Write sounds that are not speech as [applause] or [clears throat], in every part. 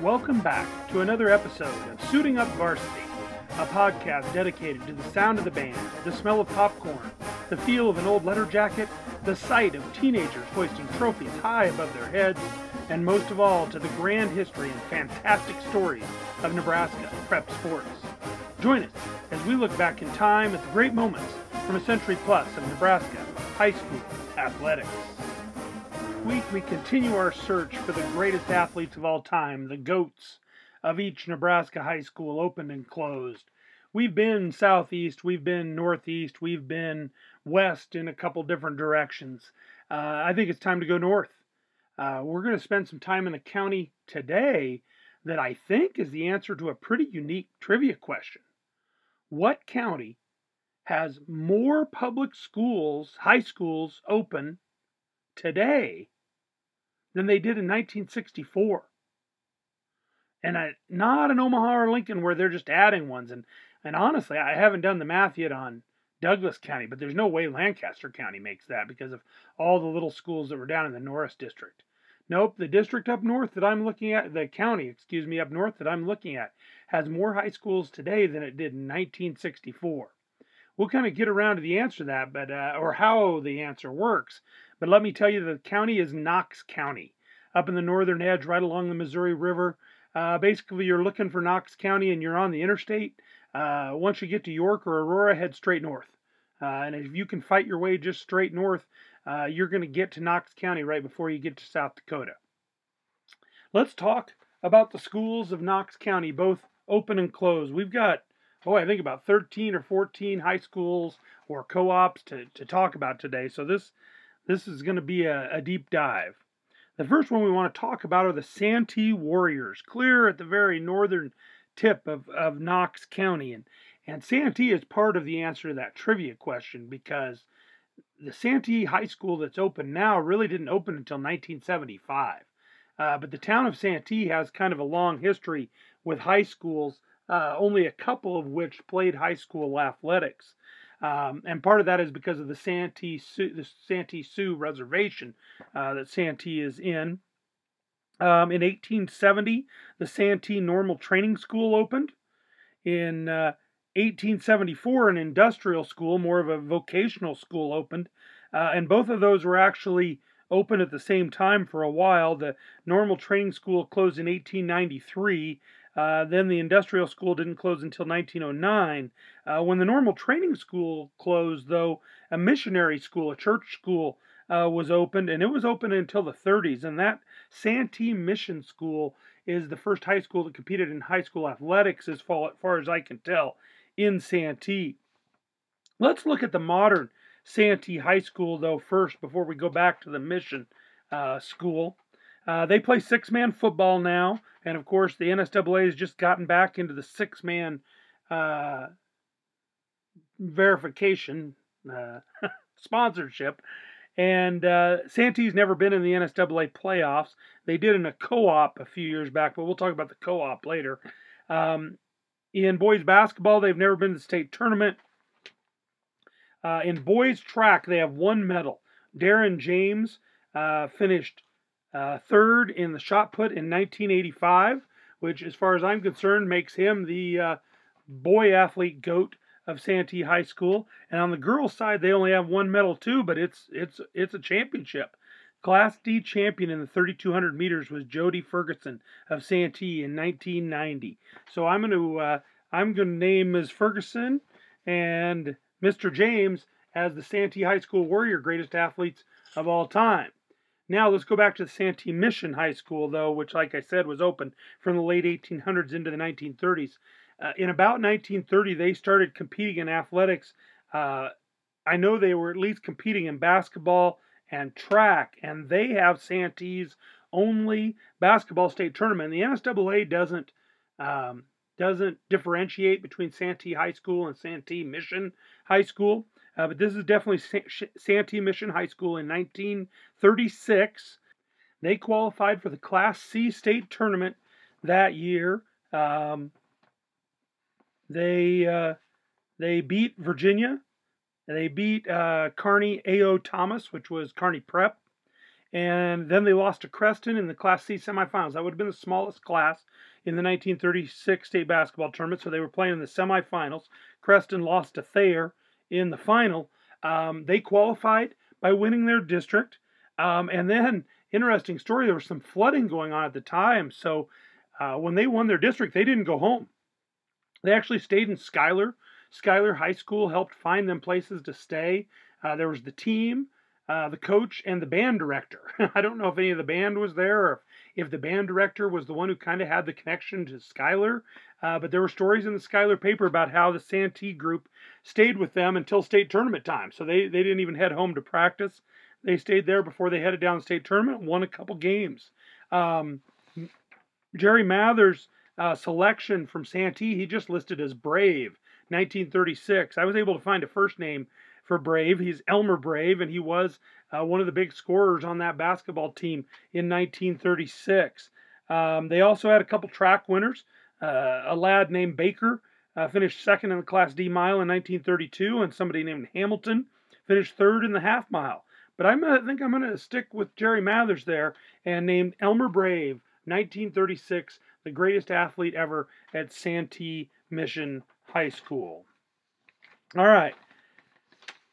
Welcome back to another episode of Suiting Up Varsity, a podcast dedicated to the sound of the band, the smell of popcorn, the feel of an old letter jacket, the sight of teenagers hoisting trophies high above their heads, and most of all to the grand history and fantastic stories of Nebraska prep sports. Join us as we look back in time at the great moments from a century plus of Nebraska high school athletics. Week we continue our search for the greatest athletes of all time, the GOATs of each Nebraska high school, opened and closed. We've been southeast, we've been northeast, we've been west in a couple different directions. Uh, I think it's time to go north. Uh, we're going to spend some time in the county today that I think is the answer to a pretty unique trivia question. What county has more public schools, high schools open today than they did in 1964? And I, not in Omaha or Lincoln where they're just adding ones. And, and honestly, I haven't done the math yet on Douglas County, but there's no way Lancaster County makes that because of all the little schools that were down in the Norris district. Nope, the district up north that I'm looking at, the county, excuse me, up north that I'm looking at, has more high schools today than it did in 1964. We'll kind of get around to the answer to that, but uh, or how the answer works. But let me tell you, the county is Knox County, up in the northern edge, right along the Missouri River. Uh, basically, you're looking for Knox County, and you're on the interstate. Uh, once you get to York or Aurora, head straight north. Uh, and if you can fight your way just straight north, uh, you're going to get to Knox County right before you get to South Dakota. Let's talk about the schools of Knox County, both open and closed. We've got, oh, I think about 13 or 14 high schools or co-ops to, to talk about today. So this this is going to be a, a deep dive. The first one we want to talk about are the Santee Warriors, clear at the very northern tip of, of Knox County. And, and Santee is part of the answer to that trivia question because the Santee High School that's open now really didn't open until 1975. Uh, but the town of Santee has kind of a long history with high schools, uh, only a couple of which played high school athletics. Um, and part of that is because of the Santee Sioux, the Santee Sioux Reservation uh, that Santee is in. Um, in 1870, the Santee Normal Training School opened. In uh, 1874, an industrial school, more of a vocational school, opened. Uh, and both of those were actually open at the same time for a while. The normal training school closed in 1893. Uh, then the industrial school didn't close until 1909. Uh, when the normal training school closed, though, a missionary school, a church school, uh, was opened, and it was open until the 30s. And that Santee Mission School is the first high school that competed in high school athletics, as far, as, far as I can tell, in Santee. Let's look at the modern Santee High School, though, first, before we go back to the Mission uh, School. Uh, they play six man football now, and of course, the NSAA has just gotten back into the six man uh, verification uh, [laughs] sponsorship. And uh, Santee's never been in the NSAA playoffs. They did in a co op a few years back, but we'll talk about the co op later. Um, in boys basketball, they've never been to the state tournament. Uh, in boys track, they have one medal. Darren James uh, finished uh, third in the shot put in 1985, which, as far as I'm concerned, makes him the uh, boy athlete goat of Santee High School. And on the girls' side, they only have one medal too, but it's it's it's a championship. Class D champion in the 3200 meters was Jody Ferguson of Santee in 1990. So I'm going to uh, I'm going to name Ms. Ferguson and Mr. James as the Santee High School Warrior greatest athletes of all time. Now let's go back to the Santee Mission High School, though, which, like I said, was open from the late 1800s into the 1930s. Uh, in about 1930, they started competing in athletics. Uh, I know they were at least competing in basketball and track, and they have Santee's only basketball state tournament. The NSAA doesn't um, doesn't differentiate between Santee High School and Santee Mission High School, uh, but this is definitely Santee Mission High School in 1936. They qualified for the Class C state tournament that year. Um, they uh, they beat Virginia. They beat uh, Kearney A.O. Thomas, which was Kearney Prep, and then they lost to Creston in the Class C semifinals. That would have been the smallest class in the 1936 state basketball tournament, so they were playing in the semifinals. Creston lost to Thayer in the final. Um, they qualified by winning their district, um, and then interesting story. There was some flooding going on at the time, so uh, when they won their district, they didn't go home. They actually stayed in Schuyler. Schuyler High School helped find them places to stay. Uh, there was the team, uh, the coach, and the band director. [laughs] I don't know if any of the band was there or if, if the band director was the one who kind of had the connection to Schuyler. Uh, but there were stories in the Schuyler paper about how the Santee group stayed with them until state tournament time. So they, they didn't even head home to practice. They stayed there before they headed down state tournament, won a couple games. Um, Jerry Mather's uh, selection from Santee, he just listed as Brave, 1936. I was able to find a first name for Brave. He's Elmer Brave, and he was uh, one of the big scorers on that basketball team in 1936. Um, they also had a couple track winners. Uh, a lad named Baker uh, finished second in the Class D mile in 1932, and somebody named Hamilton finished third in the half mile. But I'm I think I'm going to stick with Jerry Mathers there and named Elmer Brave, 1936, the greatest athlete ever at Santee Mission High School. All right.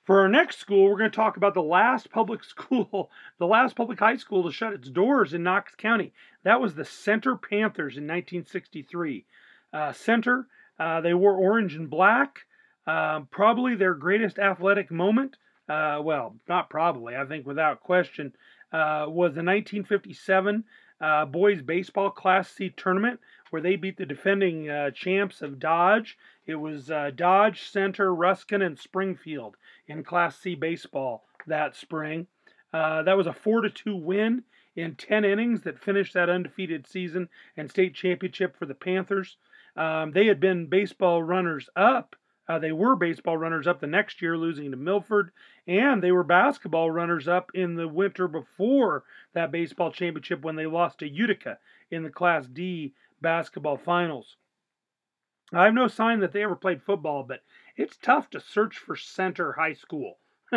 For our next school, we're going to talk about the last public [laughs] school, the last public high school to shut its doors in Knox County. That was the Center Panthers in 1963. Uh, Center, uh, they wore orange and black. Uh, probably their greatest athletic moment, uh, well, not probably, I think without question, uh, was the 1957 uh, boys baseball Class C tournament where they beat the defending champs of Dodge. It was Dodge, Center, Ruskin, and Springfield in Class C baseball that spring. Uh, that was a 4 to 2 win in 10 innings that finished that undefeated season and state championship for the Panthers. Um, they had been baseball runners up. Uh, they were baseball runners up the next year, losing to Milford, and they were basketball runners up in the winter before that baseball championship when they lost to Utica in the Class D basketball finals. I have no sign that they ever played football, but it's tough to search for center high school. [laughs]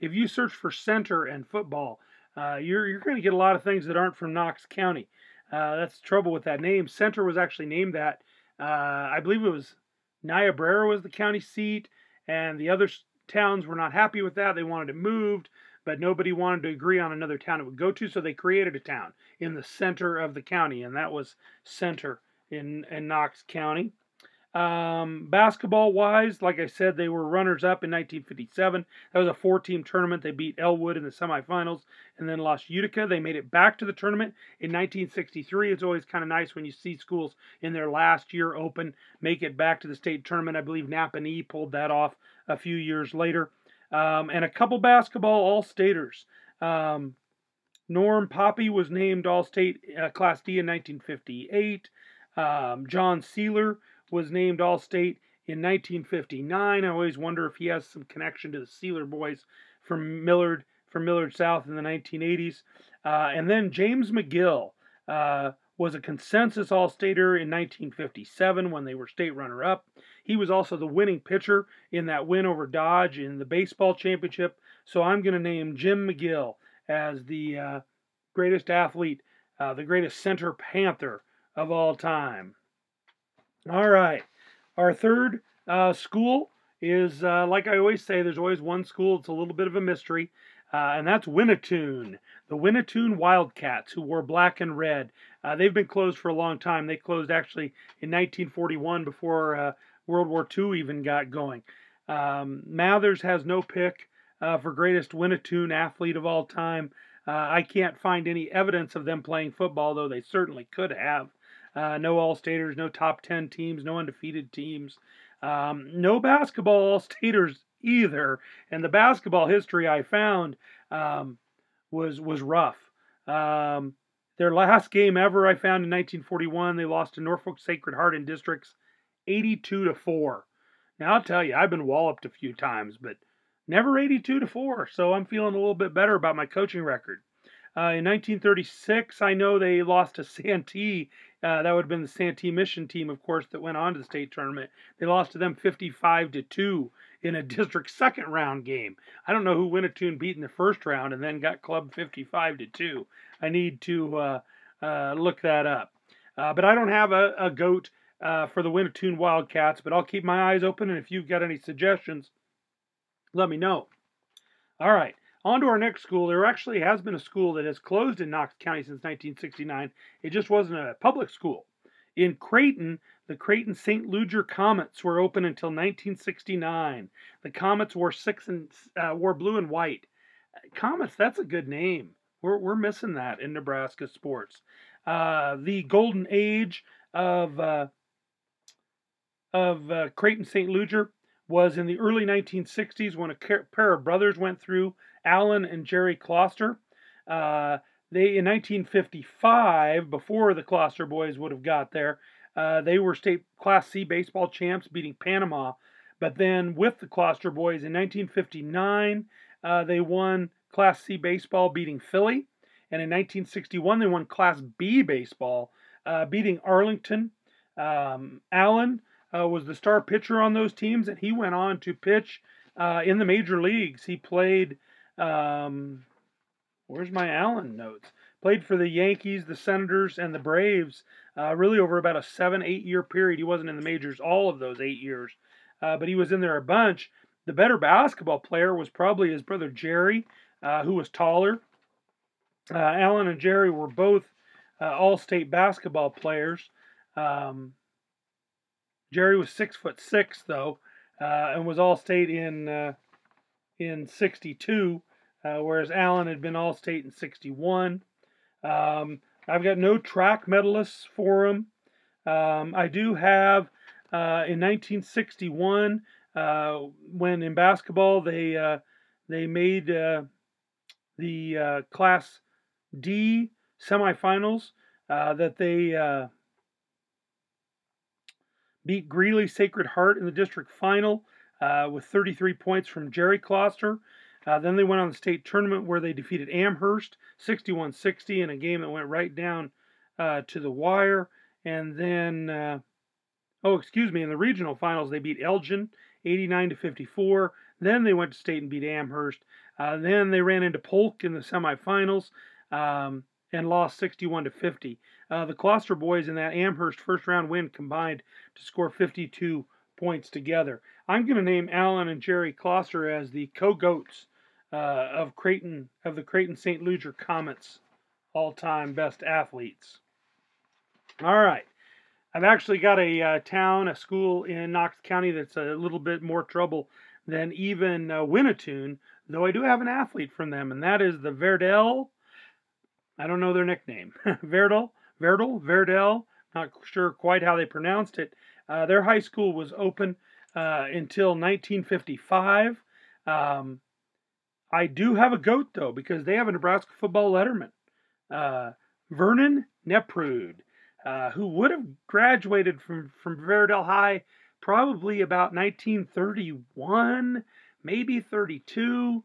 if you search for center and football, uh, you're, you're going to get a lot of things that aren't from Knox County. Uh, that's the trouble with that name. Center was actually named that. Uh, I believe it was Niobrara was the county seat, and the other towns were not happy with that. They wanted it moved, but nobody wanted to agree on another town it would go to, so they created a town in the center of the county, and that was Center in, in Knox County. Um, basketball wise, like I said, they were runners up in 1957. That was a four team tournament. They beat Elwood in the semifinals and then lost Utica. They made it back to the tournament in 1963. It's always kind of nice when you see schools in their last year open make it back to the state tournament. I believe Naponee pulled that off a few years later. Um, and a couple basketball all staters. Um, Norm Poppy was named All State uh, Class D in 1958. Um, John Sealer was named All State in 1959. I always wonder if he has some connection to the Sealer boys from Millard from Millard South in the 1980s. Uh, and then James McGill uh, was a consensus All Stater in 1957 when they were state runner up. He was also the winning pitcher in that win over Dodge in the baseball championship. So I'm going to name Jim McGill as the uh, greatest athlete, uh, the greatest center panther of all time. All right. Our third uh, school is, uh, like I always say, there's always one school. It's a little bit of a mystery, uh, and that's Winnetoon. The Winnetoon Wildcats, who wore black and red. Uh, they've been closed for a long time. They closed actually in 1941 before uh, World War II even got going. Um, Mathers has no pick uh, for greatest Winnetoon athlete of all time. I can't find any evidence of them playing football, though they certainly could have. Uh, no All Staters, no top 10 teams, no undefeated teams. Um, no basketball All Staters [laughs] either. And the basketball history I found um, was was rough. Um, their last game ever I found in 1941, they lost to Norfolk Sacred Heart in districts 82 to 4. Now I'll tell you, I've been walloped a few times, but never 82 to 4. So I'm feeling a little bit better about my coaching record. Uh, in 1936, I know they lost to [laughs] Santee. Uh, that would have been the Santee Mission team, of course, that went on to the state tournament. They lost to them 55 to two in a [laughs] district second round game. I don't know who Winnetoon beat in the first round and then got clubbed 55 to two. I need to uh, uh, look that up. Uh, but I don't have a, a goat uh, for the Winnetoon Wildcats, but I'll keep my eyes open. And if you've got any suggestions, let me know. All right, on to our next school. There actually has been a school that has closed in Knox County since 1969. It just wasn't a public school. In Creighton, the Creighton St. Ludger Comets were open until 1969. The Comets wore six and uh, wore blue and white. Comets, that's a good name. We're, we're missing that in Nebraska sports. Uh, the golden age of uh, of uh, Creighton St. Ludger was in the early 1960s when a pair of brothers went through, Alan and Jerry Closter. Uh, they in 1955, before the Closter boys would have got there, uh, they were state Class C baseball champs, beating Panama. But then with the Closter boys in 1959, uh, they won Class C baseball, beating Philly. And in 1961, they won Class B baseball, uh, beating Arlington. Um, Allen uh, was the star pitcher on those teams, and he went on to pitch uh, in the major leagues. He played, um, where's my Allen notes? Played for the Yankees, the Senators, and the Braves, uh, really over about a seven, eight year period. He wasn't in the majors all of those eight years, uh, but he was in there a bunch. The better basketball player was probably his brother Jerry, uh, who was taller uh, Alan and Jerry were both uh, all-state basketball players. Um, Jerry was six foot six though, uh, and was all-state in uh, in '62, uh, whereas Alan had been all-state in '61. Um, I've got no track medalists for him. Um, I do have uh, in 1961 when in basketball they they made the class D semifinals uh, that they uh, beat Greeley Sacred Heart in the district final uh, with 33 points from Jerry Closter. Uh, then they went on the state tournament where they defeated Amherst 61 60 in a game that went right down uh, to the wire. And then, uh, oh, excuse me, in the regional finals, they beat Elgin 89 to 54. Then they went to state and beat Amherst. then they ran into Polk in the semifinals um, and lost 61 to 50. Uh, the Closter boys in that Amherst first round win combined to score 52 points together. I'm going to name Alan and Jerry Closter as the co-goats uh, of Creighton of the Creighton St. Ludger Comets all-time best athletes. All right. I've actually got a uh, town, a school in Knox County that's a little bit more trouble than even uh, Winnetoon, though I do have an athlete from them, and that is the Verdel I don't know their nickname. [laughs] Verdel, Verdel, Verdel. Not sure quite how they pronounced it. Uh, their high school was open uh, until 1955. Um, I do have a goat though because they have a Nebraska football letterman, uh, Vernon Neprude, uh, who would have graduated from from Verdel High probably about 1931, maybe 32.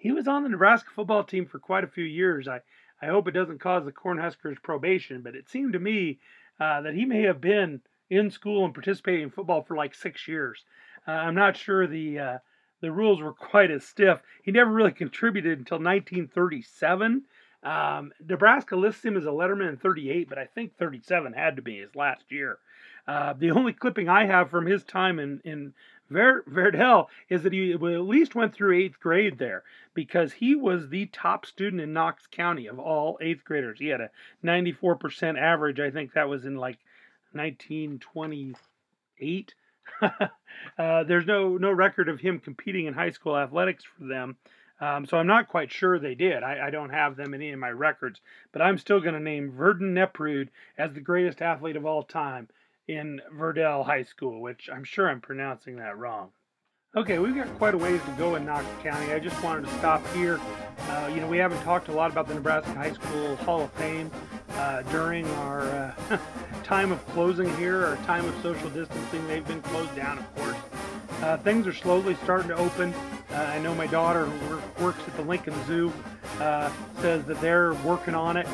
He was on the Nebraska football team for quite a few years. I I hope it doesn't cause the Cornhuskers probation, but it seemed to me uh, that he may have been in school and participating in football for like six years. Uh, I'm not sure the uh, the rules were quite as stiff. He never really contributed until 1937. Um, Nebraska lists him as a letterman in 38, but I think 37 had to be his last year. Uh, the only clipping I have from his time in, in Ver, Verdel is that he at least went through eighth grade there because he was the top student in Knox County of all eighth graders. He had a 94% average. I think that was in like 1928. [laughs] uh, there's no no record of him competing in high school athletics for them. Um, so I'm not quite sure they did. I, I, don't have them in any of my records, but I'm still going to name Verdon Neprude as the greatest athlete of all time in Verdel High School, which I'm sure I'm pronouncing that wrong. Okay, we've got quite a ways to go in Knox County. I just wanted to stop here. Uh, you know, we haven't talked a lot about the Nebraska High School Hall of Fame uh, during our uh, [laughs] time of closing here, our time of social distancing. They've been closed down, of course. Uh, things are slowly starting to open. Uh, I know my daughter who works at the Lincoln Zoo. uh, says that they're working on it.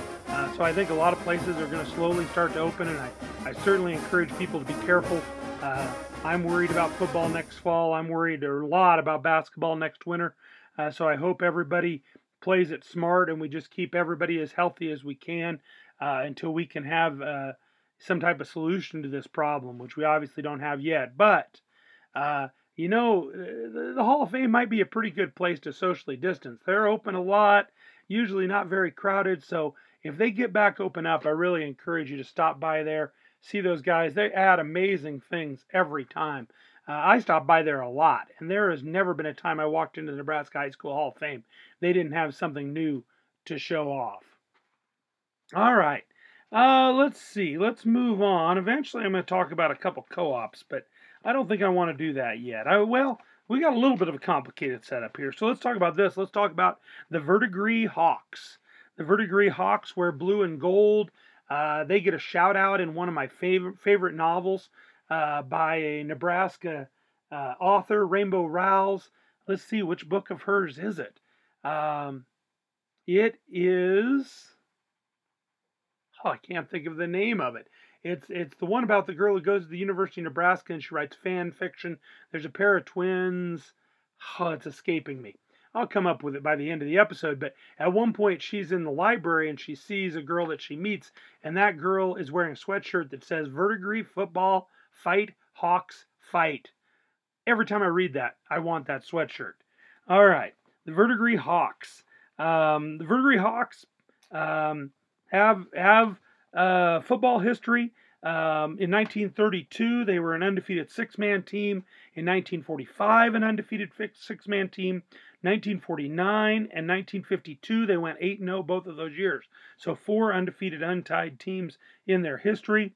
So I think a lot of places are going to slowly start to open, and I, I certainly encourage people to be careful. Uh, I'm worried about football next fall. I'm worried a lot about basketball next winter. Uh, so I hope everybody plays it smart and we just keep everybody as healthy as we can uh, until we can have uh, some type of solution to this problem, which we obviously don't have yet. But you know, the Hall of Fame might be a pretty good place to socially distance. They're open a lot, usually not very crowded. So if they get back open up, I really encourage you to stop by there, see those guys. They add amazing things every time. Uh, I stop by there a lot, and there has never been a time I walked into the Nebraska High School Hall of Fame they didn't have something new to show off. All right, uh, let's see. Let's move on. Eventually, I'm going to talk about a couple co-ops, but I don't think I want to do that yet. I, well, we got a little bit of a complicated setup here. So let's talk about this. Let's talk about the Verdigris Hawks. The Verdigris Hawks wear blue and gold. Uh, they get a shout out in one of my favorite favorite novels uh, by a Nebraska uh, author, Rainbow Rowell. Let's see which book of hers is it. Um, it is. Oh, I can't think of the name of it. It's it's the one about the girl who goes to the University of Nebraska and she writes fan fiction. There's a pair of twins. Oh, it's escaping me. I'll come up with it by the end of the episode. But at one point, she's in the library and she sees a girl that she meets, and that girl is wearing a sweatshirt that says "Verdigris Football Fight Hawks Fight." Every time I read that, I want that sweatshirt. All right, the Verdigris Hawks. Um, the Verdigris Hawks um, have have uh, football history. Um, in 1932, they were an undefeated six man team. In 1945, an undefeated six man team. 1949 and 1952, they went 8 0 both of those years. So, four undefeated, untied teams in their history.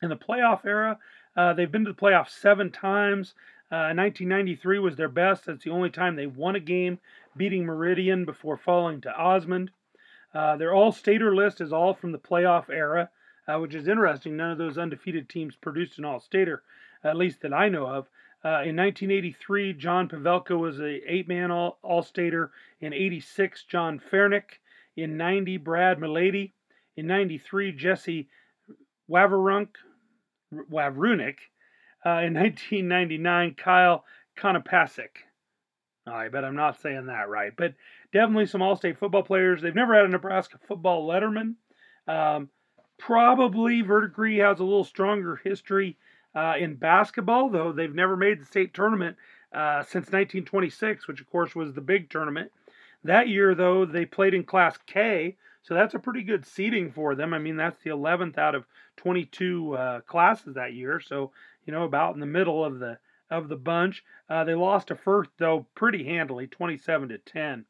In the playoff era, uh, they've been to the playoffs seven times. Uh, 1993 was their best. That's the only time they won a game, beating Meridian before falling to Osmond. Uh, their all-stater list is all from the playoff era, uh, which is interesting. None of those undefeated teams produced an all-stater, at least that I know of. Uh, in 1983, John Pavelka was a eight-man all, all-stater. In 86, John Fernick. In 90, Brad Milady. In 93, Jesse Waverunk, Wawrunik. Uh, in [laughs] 1999, Kyle Konopasek. Oh, I bet I'm not saying that right, but definitely some All-State football players. They've never had a Nebraska football letterman. Um, probably Verdigris has a little stronger history uh, in basketball, though they've never made the state tournament uh, since 1926, which of course was the big tournament. That year, though, they played in Class K, so that's a pretty good seeding for them. I mean, that's the 11th out of 22 uh, classes that year, so you know about in the middle of the of the bunch. Uh, they lost to Firth though pretty handily, 27 to 10.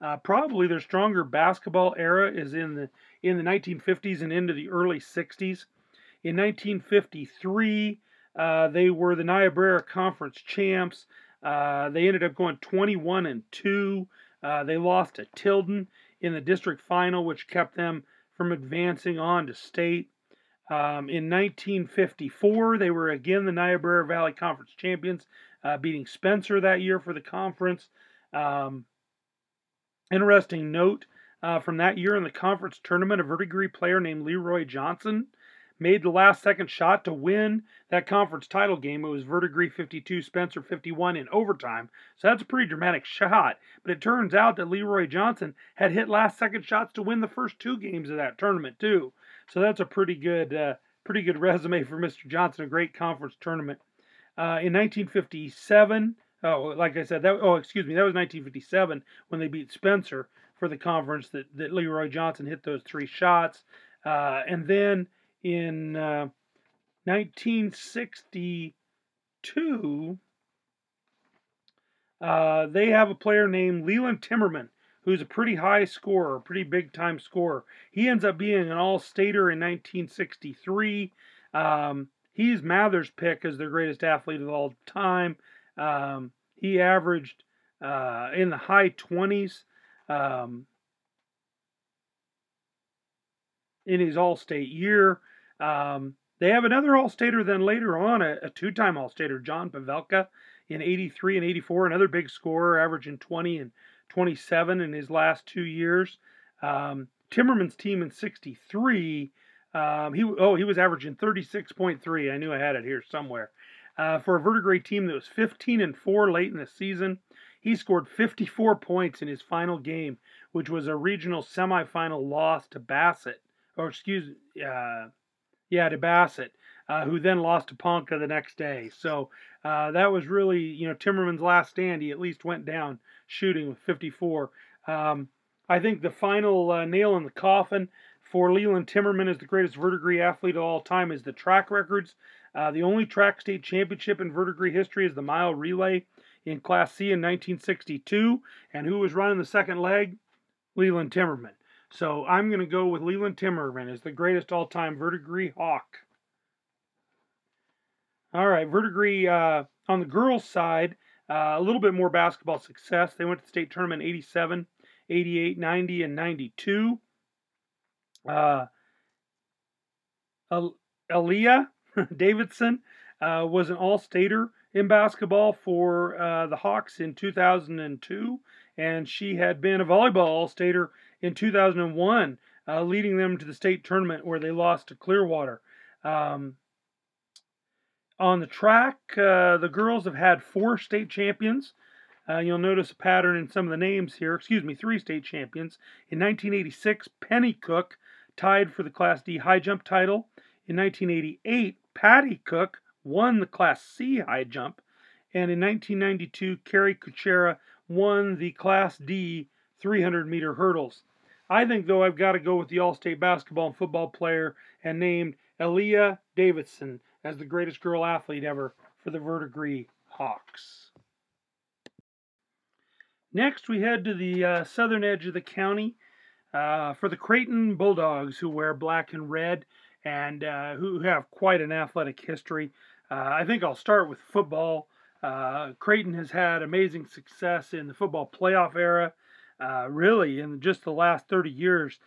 Uh, probably their stronger basketball era is in the in the 1950s and into the early 60s. In 1953, uh, they were the Niobrara Conference champs. Uh, they ended up going 21 and two. Uh, they lost to Tilden in the district final, which kept them from advancing on to state. Um, in 1954, they were again the Niobrara Valley Conference champions, uh, beating Spencer that year for the conference. Um, Interesting note uh, from that year in the conference tournament, a verdigris player named Leroy Johnson made the last second shot to win that conference title game. It was Verdigris 52, Spencer 51 in overtime. So that's a pretty dramatic shot. But it turns out that Leroy Johnson had hit last second shots to win the first two games of that tournament too. So that's a pretty good, uh, pretty good [laughs] resume for Mr. Johnson. A great conference tournament. Uh, in 1957, Oh, like I said, that oh, excuse me, that was 1957 when they beat Spencer for the conference. That that Leroy Johnson hit those three shots, uh, and then in uh, 1962, uh, they have a player named Leland Timmerman who's a pretty high scorer, a pretty big time scorer. He ends up being an all stater in 1963. Um, he's Mather's pick as their greatest athlete of all time. Um, he averaged uh, in the high 20s um, in his All State year. Um, they have another All Stater then later on, a, a two time All Stater, John Pavelka, in 83 and 84, another big scorer, averaging 20 and 27 in his last two years. Um, Timmerman's team in 63, um, he oh he was averaging 36.3. I knew I had it here somewhere. Uh, for a verdigris team that was 15 and 4 late in the season, he scored 54 points in his final game, which was a regional semifinal loss to Bassett, or excuse, uh, yeah, to Bassett, uh, who then lost to Ponca the next day. So uh, that was really, you know, Timmerman's last stand. He at least went down shooting with 54. Um, I think the final uh, nail in the coffin for Leland Timmerman as the greatest verdigris athlete of all time is the track records. Uh, the only track state championship in verdigris history is the mile relay in Class C in 1962. And who was running the second leg? Leland Timmerman. So I'm going to go with Leland Timmerman as the greatest all time verdigris hawk. All right, verdigris uh, on the girls' side, uh, a little bit more basketball success. They went to the state tournament 87, 88, 90, and 92. Uh, Aaliyah [laughs] Davidson uh, was an all stater in basketball for uh, the Hawks in 2002, and she had been a volleyball all stater in 2001, uh, leading them to the state tournament where they lost to Clearwater. Um, on the track, uh, the girls have had four state champions. Uh, you'll notice a pattern in some of the names here. Excuse me, three state champions. In 1986, Penny Cook tied for the Class D high jump title. In 1988, Patty Cook won the Class C high jump. And in 1992, Carrie Kuchera won the Class D 300 meter hurdles. I think, though, I've got to go with the All State basketball and football player and named Aaliyah Davidson as the greatest girl athlete ever for the Verdigris Hawks. Next, we head to the uh, southern edge of the county uh, for the Creighton Bulldogs, who wear black and red and uh, who have quite an athletic history. Uh, I think I'll start with football. Uh, Creighton has had amazing success in the football playoff era. Uh, really, in just the last 30 years,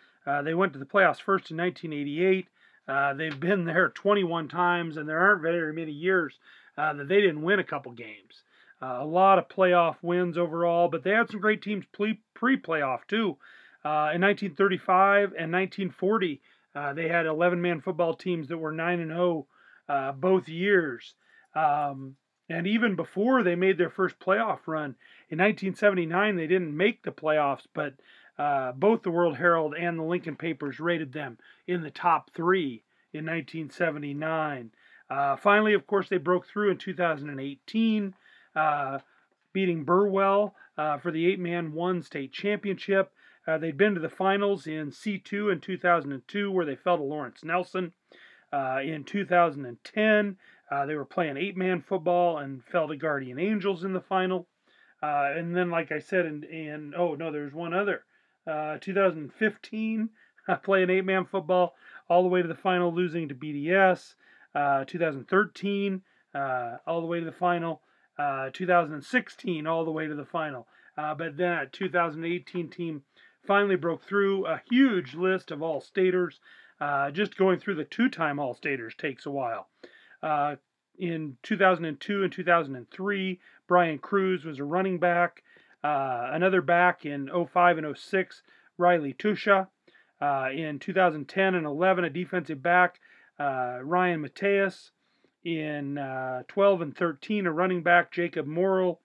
they went to the playoffs first in 1988. Uh, they've been there 21 times, and there aren't very many years uh, that they didn't win a couple games. Uh, a lot of playoff wins overall, but they had some great teams pre playoff too. Uh, in 1935 and 1940, uh, they had 11 man football teams that were 9 and 0 uh, both years. Um, and even before they made their first playoff run in 1979, they didn't make the playoffs, but uh, both the World Herald and the Lincoln papers rated them in the top three in 1979. Uh, finally, of course, they broke through in 2018, uh, beating Burwell uh, for the eight man one state championship. Uh, they'd been to the finals in C2 in 2002, where they fell to Lawrence Nelson. Uh, in 2010, they were playing eight man football and fell to Guardian Angels in the final. And then, like I said, in, in oh no, there's one other. Uh, 2015, [laughs] playing eight man football all the way to the final, losing to BDS. Uh, 2013, uh, all the way to the final. Uh, 2016, all the way to the final. Uh, but then that 2018 team finally broke through a huge list of all staters. Uh, just going through the two time all staters takes a while. In 2002 and 2003, Brian Cruz was a running back. Uh, another back in 05 and 06, Riley Tusha. Uh, in 2010 and 11, a defensive back, uh, Ryan Mateus. In uh, 12 and 13, a running back, Jacob Morrill.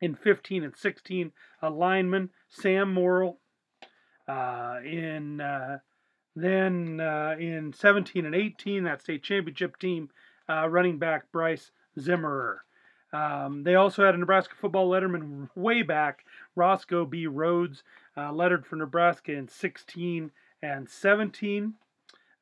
In 15 and 16, a lineman, Sam Morrill. Uh, in uh, then in 17 and 18, that state championship team, running back Bryce Zimmerer. Um, they also had a Nebraska football letterman way back, Roscoe B. Rhodes, uh, lettered for Nebraska in 16 and 17.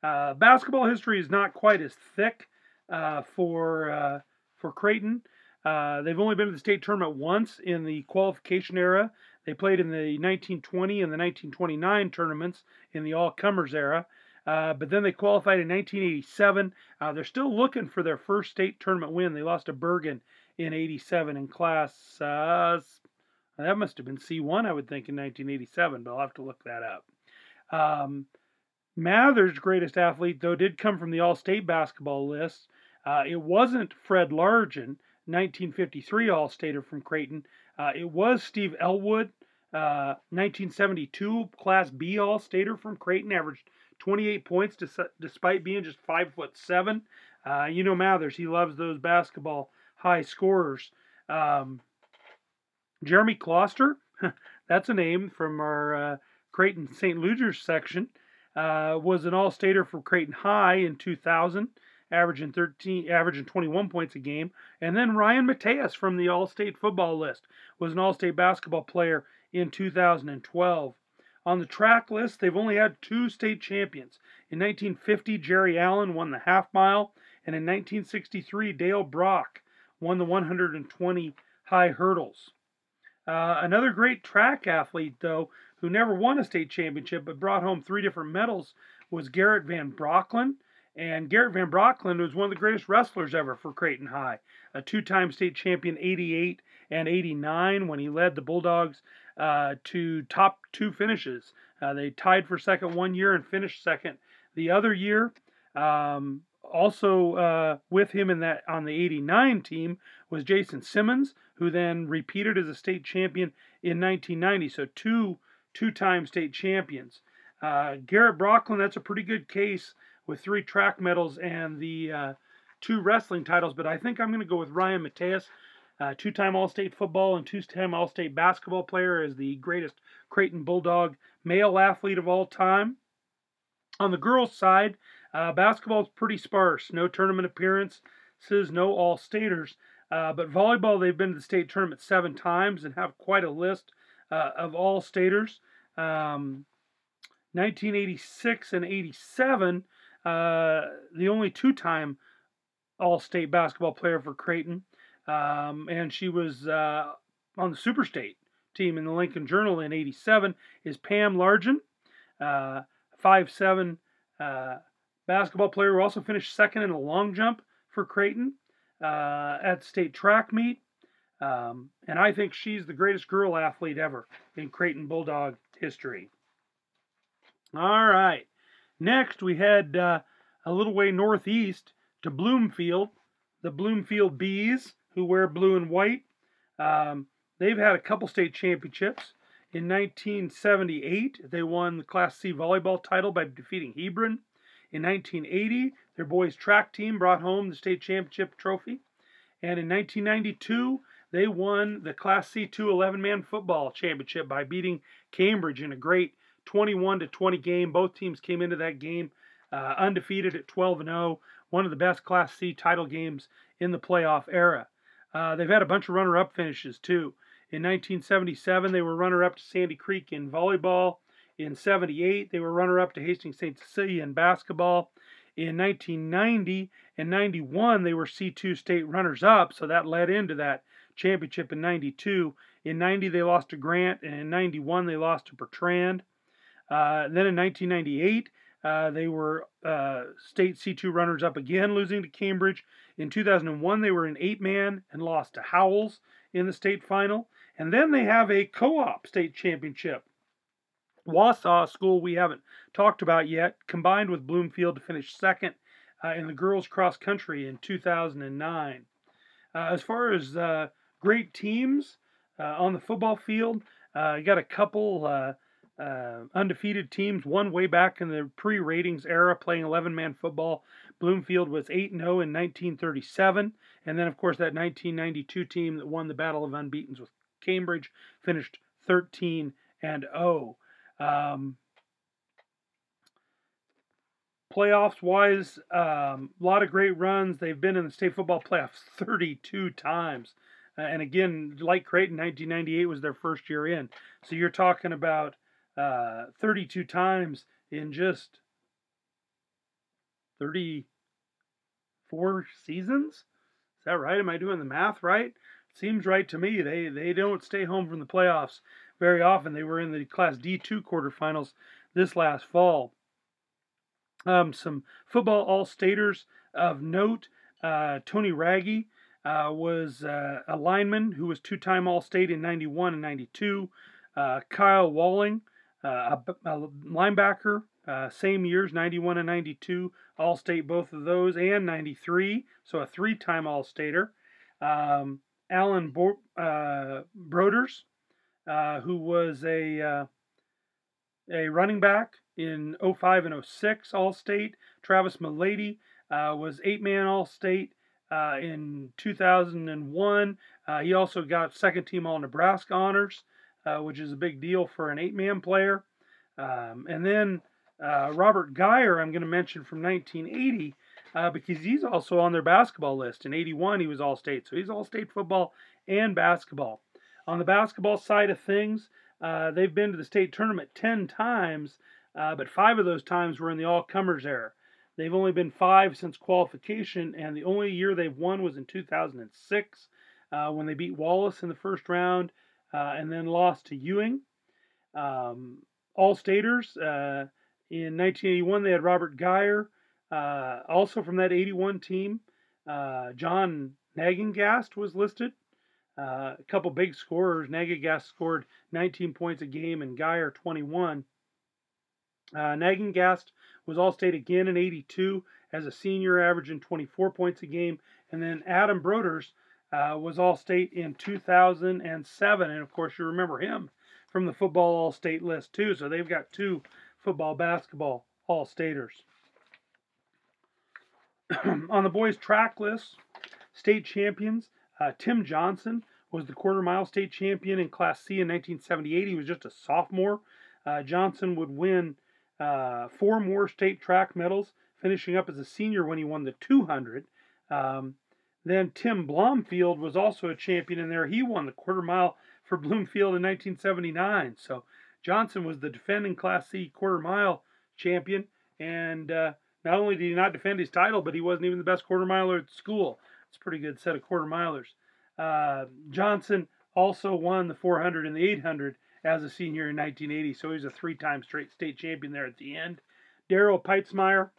Uh, basketball history is not quite as thick uh, for uh, for Creighton. Uh, they've only been to the state tournament once in the qualification era. They played in the 1920 and the 1929 tournaments in the all comers era. Uh, but then they qualified in 1987. they're still looking for their first state tournament win. They lost to Bergan in 87 in class. Uh, that must have been C1, I would think, in 1987, but I'll have to look that up. Um, Mather's greatest athlete, though, did come from the All State basketball list. Uh, it wasn't Fred Largent, 1953 All Stater from Creighton. Uh, it was Steve Elwood, Uh, 1972 Class B All-Stater from Creighton averaged 28 points despite being just five foot seven. Uh, you know Mathers, he loves those basketball high scorers. Um, Jeremy Closter, [laughs] that's a name from our uh, Creighton St. Ludger's section, uh, was an All-Stater for Creighton High in 2000 averaging 13, averaging 21 points a game. And then Ryan Mateus from the All-State football list was an All-State basketball player in 2012. On the track list, they've only had two state champions. In 1950, Jerry Allen won the half mile, and in 1963, Dale Brock won the 120 high hurdles. Uh, another great track athlete, though, who never won a state championship but brought home three different medals, was Garrett Van Brocklin. And Garrett Van Brocklin was one of the greatest wrestlers ever for Creighton High, a two time state champion 88 and 89 when he led the Bulldogs uh, to top two finishes. Uh, they tied for second one year and finished second the other year. Um, also uh, with him in that on the 89 team was Jason Simmons, who then repeated as a state champion in 1990. So two two-time state champions. Uh, Garrett Brocklin, that's a pretty good case with three track medals and the uh, two wrestling titles. But I think I'm going to go with Ryan Mateus, uh, two-time All-State football and two-time All-State basketball player, as the greatest Creighton Bulldog male athlete of all time. On the girls' side, uh, basketball is pretty sparse. No tournament appearances, no All-Staters. Uh, but volleyball, they've been to the state tournament seven times and have quite a list uh, of All-Staters. Um, 1986 and 87, uh, the only two-time All-State basketball player for Creighton, um, and she was uh, on the Super State team in the Lincoln Journal in '87. Is Pam Largent, uh, five-seven uh, basketball player who also finished second in the long jump for Creighton uh, at state track meet. Um, and I think she's the greatest girl athlete ever in Creighton Bulldog history. All right. Next, we head uh, a little way northeast to Bloomfield, the Bloomfield Bees, who wear blue and white. Um, they've had a couple state championships. In 1978, they won the Class C volleyball title by defeating Hebron. In 1980, their boys track team brought home the state championship trophy. And in 1992, they won the Class C2 11 man football championship by beating Cambridge in a great 21 to 20 game. Both teams came into that game uh, undefeated at 12 and 0, one of the best Class C title games in the playoff era. Uh, they've had a bunch of runner up finishes too. In 1977, they were runner up to Sandy Creek in volleyball. In 78, they were runner up to Hastings St. Cecilia in basketball. In 1990 and 91, they were C2 state runners up, so that led into that championship in 92. In 90, they lost to Grant, and in 91, they lost to Bertrand. Uh, then in 1998, uh, they were uh, state C2 runners up again, losing to Cambridge. In 2001, they were an eight man and lost to Howells in the state final. And then they have a co op state championship. Wausa School, we haven't talked about yet, combined with Bloomfield to finish second uh, in the girls cross country in 2009. Uh, as far as uh, great teams on the football field, you got a couple uh, undefeated teams, one way back in the pre ratings era playing 11 man football. Bloomfield was 8 0 in 1937. And then, of course, that 1992 team that won the Battle of Unbeatens with Cambridge finished 13 and 0. Um, playoffs wise, a um, lot of great runs. They've been in the state football playoffs [laughs] 32 times. Uh, and again, like Creighton, 1998 was their first year in. So you're talking about uh, 32 times in just 34 seasons. Is that right? Am I doing the math right? Seems right to me. They they don't stay home from the playoffs very often. They were in the Class D2 quarterfinals this last fall. Um, some football all-staters of note. Uh, Tony Raggy uh, was uh, a lineman who was two-time All-State in 91 and 92. Uh, Kyle Walling uh, a, a, linebacker, uh, same years, 91 and 92, All State, both of those, and 93, so a three time All Stater. Um, Alan Bo- uh, Broders, uh, who was a uh, a running back in 05 and 06 All State. Travis Milady uh, was eight man All State in 2001. Uh, he also got second team All Nebraska honors, which is a big deal for an eight man player. Um, and then uh, Robert Geyer, I'm going to mention from 1980. Uh, because he's also on their basketball list. In 81, he was All State. So he's All State football and basketball. On the basketball side of things, uh, they've been to the state tournament 10 times, uh, but five of those times were in the all comers era. They've only been five since qualification, and the only year they've won was in 2006 uh, when they beat Wallace in the first round uh, and then lost to Ewing. Um, all staters uh, in 1981, they had Robert Geyer, uh, also from that 81 team. Uh, John Nagengast was listed. Uh, a couple big scorers. Nagengast scored 19 points a game and Geyer 21. Uh, Nagengast was All State again in 82 as a senior, averaging 24 points a game. And then Adam Broders uh, was All State in 2007. And of course, you remember him from the football All State list, too. So they've got two football basketball All Staters. [clears throat] On the boys' track list, state champions uh, Tim Johnson was the quarter mile state champion in Class C in 1978. He was just a sophomore. Uh, Johnson would win uh, four more state track medals, finishing up as a senior when he won the 200. Um, then Tim Blomfield was also a champion in there. He won the quarter mile for Bloomfield in 1979. So Johnson was the defending Class C quarter mile champion. And uh, not only did he not defend his title, but he wasn't even the best quarter miler at school. It's a pretty good set of quarter milers. Uh, Johnson also won the 400 and the 800 as a senior in 1980, so he was a three-time straight state champion there at the end. Daryl Peitzmeyer,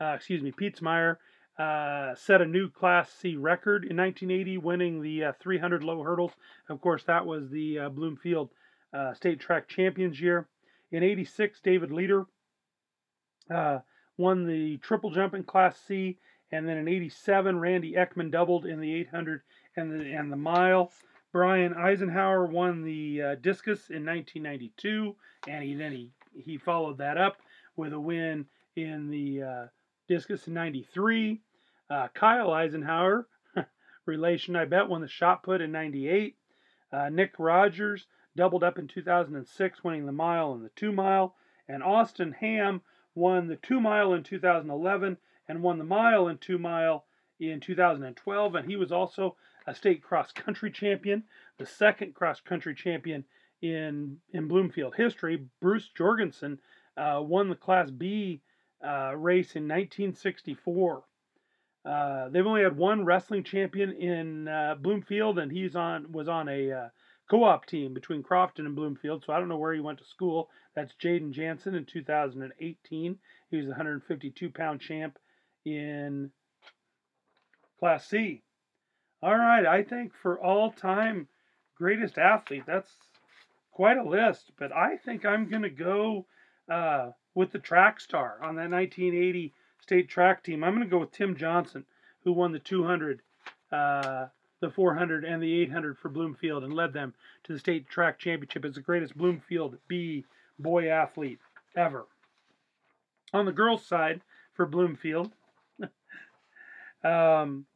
uh, excuse me, Pietzmeyer, uh, set a new Class C record in 1980, winning the uh, 300 low hurdles. Of course, that was the uh, Bloomfield uh, State Track Champions year. In 86, David Leader uh, won the triple jump in Class C, and then in 87, Randy Ekman doubled in the 800 and the, and the mile. Brian Eisenhower won the discus in 1992, and he then he, he followed that up with a win in the discus in 93. Uh, Kyle Eisenhower, [laughs] relation I bet, won the shot put in 98. Uh, Nick Rogers doubled up in 2006, winning the mile and the two mile. And Austin Ham won the two mile in 2011 and won the mile and two mile in 2012. And he was also a state cross country champion, the second cross country champion in in Bloomfield history. Bruce Jorgensen uh, won the Class B uh, race in 1964. Uh, they've only had one wrestling champion in uh, Bloomfield, and he's on was on a uh, co-op team between Crofton and Bloomfield. So I don't know where he went to school. That's Jaden Jansen in 2018. He was a 152 pound champ in Class C. All right, I think for all time greatest athlete, that's quite a list, but I think I'm to go uh, with the track star on that 1980 state track team. I'm going to go with Tim Johnson, who won the 200, uh, the 400, and the 800 for Bloomfield and led them to the state track championship as the greatest Bloomfield B boy athlete ever. On the girls' side for Bloomfield, [laughs] um,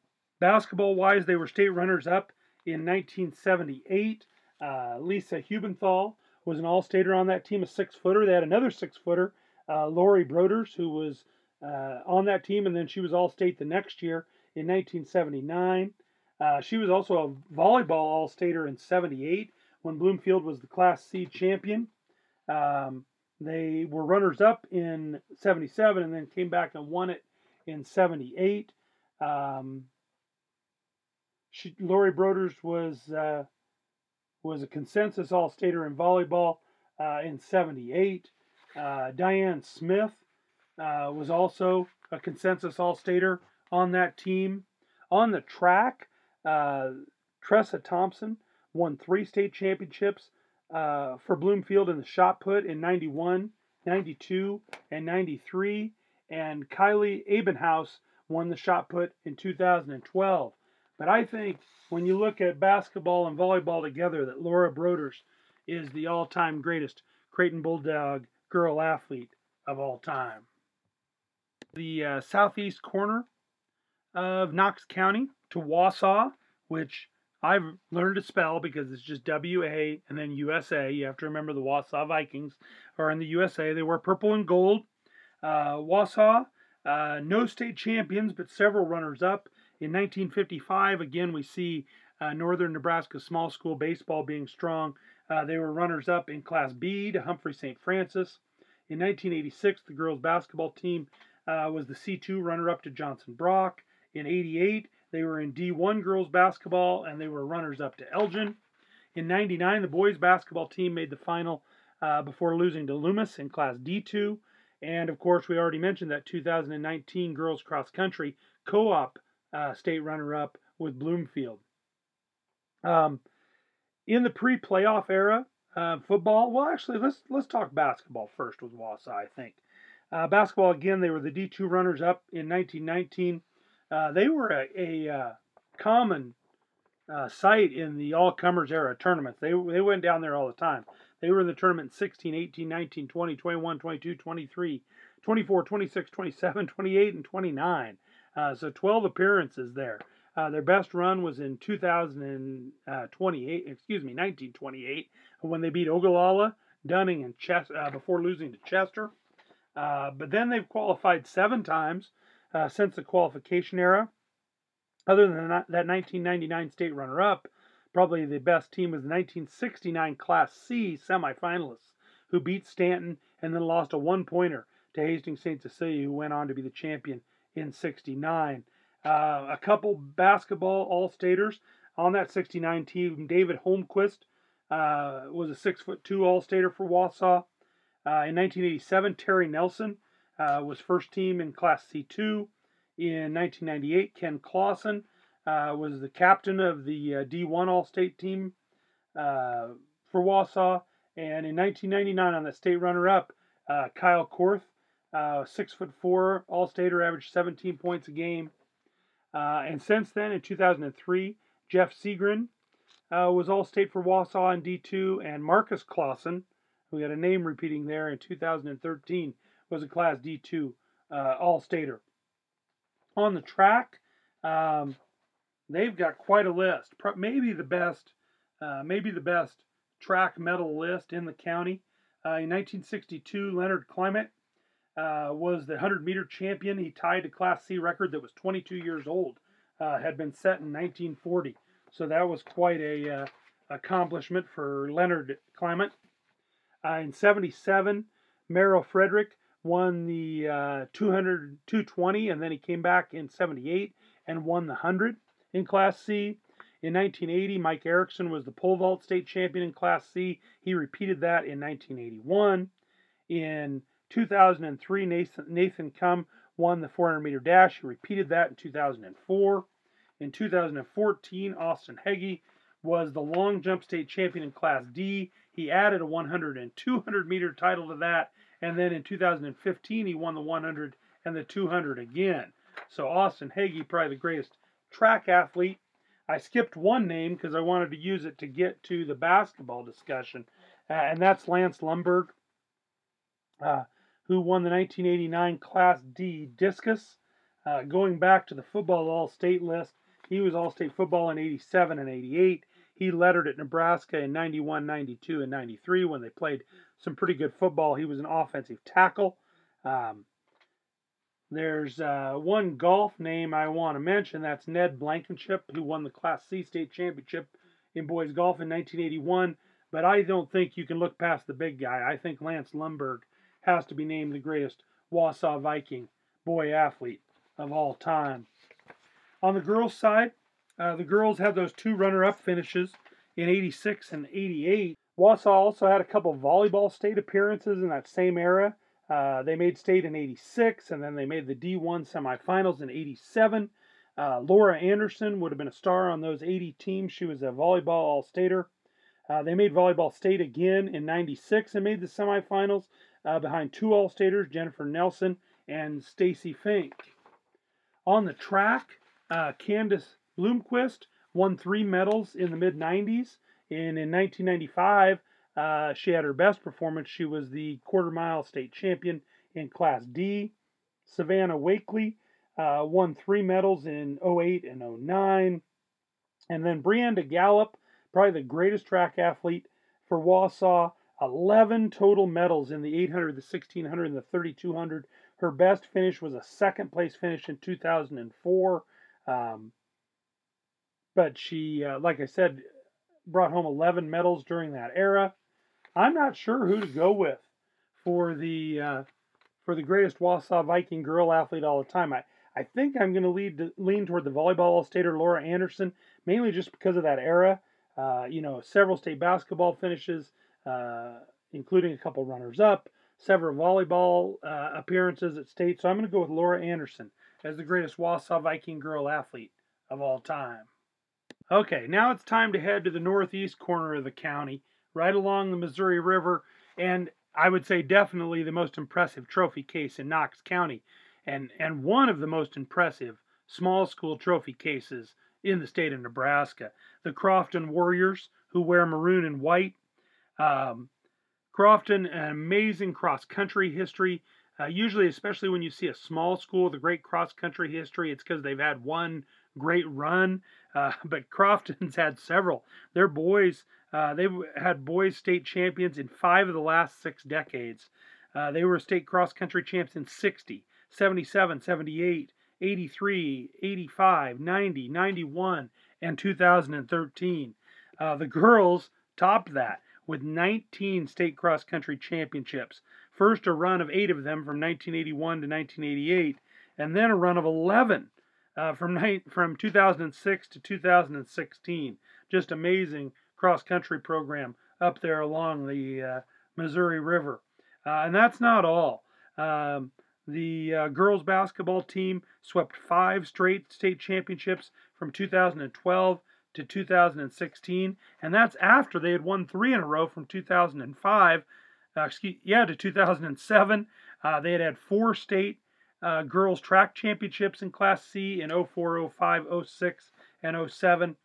Basketball wise, they were state runners up in 1978. Uh, Lisa Hubenthal was an all stater on that team, a six footer. They had another six footer, uh, Lori Broders, who was uh, on that team, and then she was all state the next year in 1979. Uh, she was also a volleyball all stater in 78 when Bloomfield was the Class C champion. Um, they were runners up in 77 and then came back and won it in 78. Um, she, Lori Broders was uh, was a consensus All-Stater in volleyball uh, in '78. Uh, Diane Smith uh, was also a consensus All-Stater on that team. On the track, uh, Tressa Thompson won three state championships uh, for Bloomfield in the shot put in 91, 92, and 93. And Kylie Abenhouse won the shot put in 2012. But I think when you look at basketball and volleyball together, that Laura Broders is the all time greatest Creighton Bulldog girl athlete of all time. The uh, southeast corner of Knox County to Wausa, which I've learned to spell because it's just W A and then USA. You have to remember the Wausa Vikings are in the USA. They wear purple and gold. Uh, Wausa, uh, no state champions, but several runners up. In 1955, again, we see uh, Northern Nebraska small school baseball being strong. Uh, they were runners up in Class B to Humphrey St. Francis. In 1986, the girls basketball team uh, was the C2 runner up to Johnson Brock. In 88, they were in D1 girls basketball and they were runners up to Elgin. In 99, the boys basketball team made the final uh, before losing to Loomis in Class D2. And of course, we already mentioned that 2019 girls cross country co op uh, state runner up with Bloomfield. Um, in the pre-playoff era, uh, football. Well, actually, let's let's talk basketball first with Wausa. I think uh, basketball again. They were the D2 runners up in 1919. Uh, they were a, a uh, common uh, sight in the all comers era tournament. They, they went down there all the time. They were in the tournament 16, 18, 19, 20, 21, 22, 23, 24, 26, 27, 28, and 29. Uh, so 12 appearances there. Uh, their best run was in 2028, excuse me, 1928, when they beat Ogallala, Dunning, and Chester uh, before losing to Chester. Uh, but then they've qualified seven times uh, since the qualification era. Other than that, that 1999 state runner up, probably the best team was the 1969 Class C semifinalists, who beat Stanton and then lost a one pointer to Hastings St. Cecilia, who went on to be the champion in 69. Uh, a couple basketball all-staters on that 69 team. David Holmquist uh, was a six foot two all-stater for Wausa. Uh, in 1987, Terry Nelson uh, was first team in Class C2. In 1998, Ken Clausen uh, was the captain of the uh, D1 All-State team for Wausa. And in 1999, on the state runner-up, Kyle Korth, six foot four All-Stater, averaged 17 points a game. Uh, and since then, in 2003, Jeff Seagren uh, was All State for Wausa in D2, and Marcus Clausen, who had a name repeating there in 2013, was a Class D2 uh, All Stater. On the track, um, they've got quite a list. Maybe the best, uh, maybe the best track medal list in the county. Uh, in 1962, Leonard Clement uh, was the 100 meter champion. He tied a Class C record that was 22 years old, uh, had been set in 1940. So that was quite a uh, accomplishment for Leonard Clement. Uh, in 77, Merrill Frederick won the uh, 200, 220, and then he came back in 78 and won the 100 in Class C. In 1980, Mike Erickson was the pole vault state champion in Class C. He repeated that in 1981. In 2003, Nathan, Nathan Cum won the 400 meter dash. He repeated that in 2004. In 2014, Austin Heggie was the long jump state champion in Class D. He added a 100 and 200 meter title to that. And then in 2015, he won the 100 and the 200 again. So Austin Heggie, probably the greatest track athlete. I skipped one name because I wanted to use it to get to the basketball discussion, uh, and that's Lance Lumberg. Uh, who won the 1989 Class D discus. Uh, going back to the football All State list, he was All State football in 87 and 88. He lettered at Nebraska in 91, 92, and 93 when they played some pretty good football. He was an offensive tackle. Um, there's uh, one golf name I want to mention. That's Ned Blankenship, who won the Class C state championship in boys golf in 1981. But I don't think you can look past the big guy. I think Lance Lumberg has to be named the greatest Wausa Viking boy athlete of all time. On the girls' side, uh, the girls had those two runner up finishes in 86 and 88. Wausa also had a couple volleyball state appearances in that same era. Uh, they made state in 86 and then they made the D1 semifinals in 87. Uh, Laura Anderson would have been a star on those 80 teams. She was a volleyball all stater. Uh, they made volleyball state again in 96 and made the semifinals uh, behind two All-Staters, Jennifer Nelson and Stacy Fink. On the track, uh, Candace Bloomquist won three medals in the mid 90s. And in 1995, Uh, she had her best performance. She was the quarter mile state champion in Class D. Savannah Wakely uh, won three medals in 08 and 09. And then Brianda Gallup, probably the greatest track athlete for Wausa, 11 total medals in the 800, the 1600, and the 3200. Her best finish was a second place finish in 2004. Um, but she, uh, like I said, brought home 11 medals during that era. I'm not sure who to go with for the uh, for the greatest Wausa Viking girl athlete all the time. I, I think I'm going to lean toward the volleyball all-stater Laura Anderson, mainly just because of that era. Uh, you know, several state basketball finishes, including a couple runners-up, several volleyball uh, appearances at state. So I'm going to go with Laura Anderson as the greatest Wausa Viking girl athlete of all time. Okay, now it's time to head to the northeast corner of the county, right along the Missouri River, and I would say definitely the most impressive trophy case in Knox County, and, and one of the most impressive small school trophy cases in the state of Nebraska. The Crofton Warriors, who wear maroon and white. Um, Crofton, an amazing cross country history. Uh, usually, especially when you see a small school with a great cross country history, it's because they've had one great run. Uh, [laughs] but Crofton's had several. Their boys, uh, they've had boys state champions in five of the last six decades. Uh, they were state cross country champs in 60, 77, 78, 83, 85, 90, 91, and 2013. Uh, the girls topped that with 19 state cross country championships. First, a run of eight of them from 1981 to 1988, and then a run of 11 uh, from night, from 2006 to 2016. Just amazing cross country program up there along the uh, Missouri River. Uh, and that's not all. Um, the uh, girls basketball team swept five straight state championships from 2012 to 2016, and that's after they had won three in a row from 2005, uh, excuse, yeah, to 2007. Uh, they had had four state uh, girls track championships in Class C in 04, 05, 06, and 07.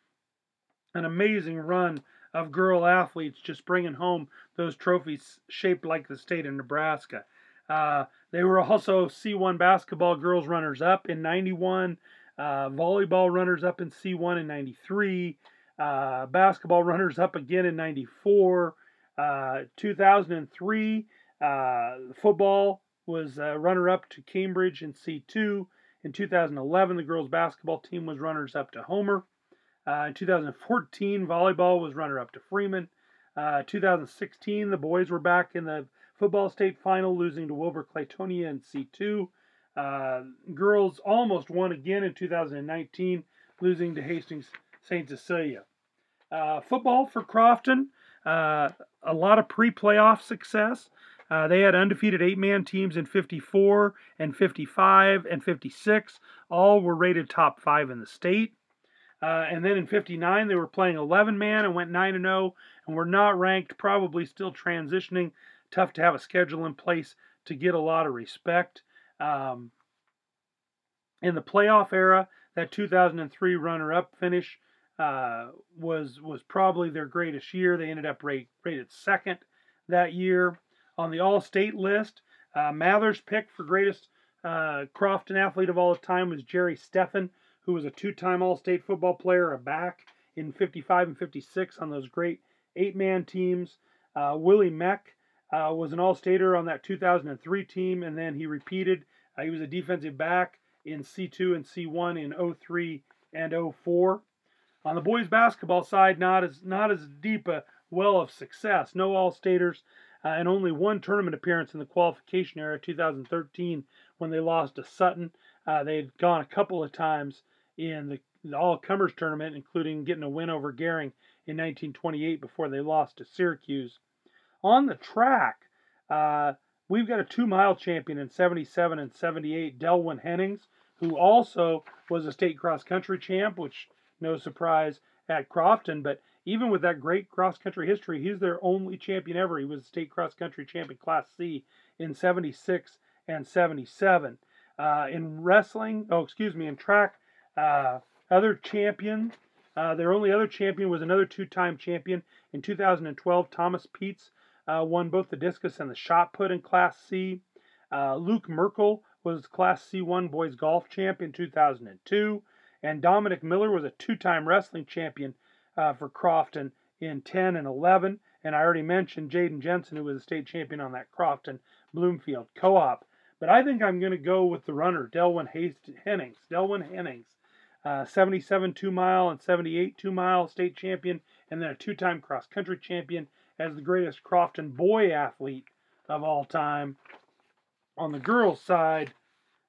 An amazing run of girl athletes just bringing home those trophies shaped like the state of Nebraska. Uh, they were also C1 basketball girls runners up in 91, uh, volleyball runners up in C1 in 93, uh, basketball runners up again in 94, uh, 2003, uh, football was uh, runner up to Cambridge in C2. In 2011, the girls basketball team was runners up to Homer. In 2014, volleyball was runner up to Freeman. Uh, 2016, the boys were back in the football state final, losing to Wilber Clatonia in C2. Uh, girls almost won again in 2019, losing to Hastings St. Cecilia. Uh, football for Crofton, uh, a lot of pre playoff success. Uh, they had undefeated eight man teams in 54 and 55 and 56. All were rated top five in the state. Uh, and then in 59, they were playing 11 man and went 9 0 and were not ranked, probably still transitioning. Tough to have a schedule in place to get a lot of respect. Um, in the playoff era, that 2003 runner up finish uh, was was probably their greatest year. They ended up rate, rated second that year on the All State list. Uh, Mathers' pick for greatest uh, Crofton athlete of all time was Jerry Steffen, who was a two time All State football player, a back in 55 and 56 on those great eight man teams. Uh, Willie Meck uh, was an All Stater on that 2003 team, and then he repeated. Uh, he was a defensive back in C2 and C1 in 03 and 04. On the boys basketball side, not as not as deep a well of success. No All Staters uh, and only one tournament appearance in the qualification era, 2013, when they lost to Sutton. Uh, they had gone a couple of times in the, the All Comers tournament, including getting a win over Gering in 1928 before they lost to Syracuse. On the track, uh, we've got a two mile champion in 77 and 78, Delwyn Hennings, who also was a state cross country champ, which no surprise at Crofton, but even with that great cross country history, he's their only champion ever. He was a state cross country champion Class C in 76 and 77. Uh, in wrestling, oh, excuse me, in track, uh, other champion Uh, their only other champion was another two-time champion in 2012. Thomas Pietz uh, won both the discus and the shot put in Class C. Uh, Luke Merkel was Class C1 boys golf champ in 2002, and Dominic Miller was a two-time wrestling champion uh, for Crofton in 10 and 11. And I already mentioned Jaden Jensen, who was a state champion on that Crofton Bloomfield co-op. But I think I'm going to go with the runner, Delwyn Hennings. Delwyn Hennings, uh, 77 two mile and 78 two mile state champion, and then a two time cross country champion as the greatest Crofton boy athlete of all time. On the girls' side,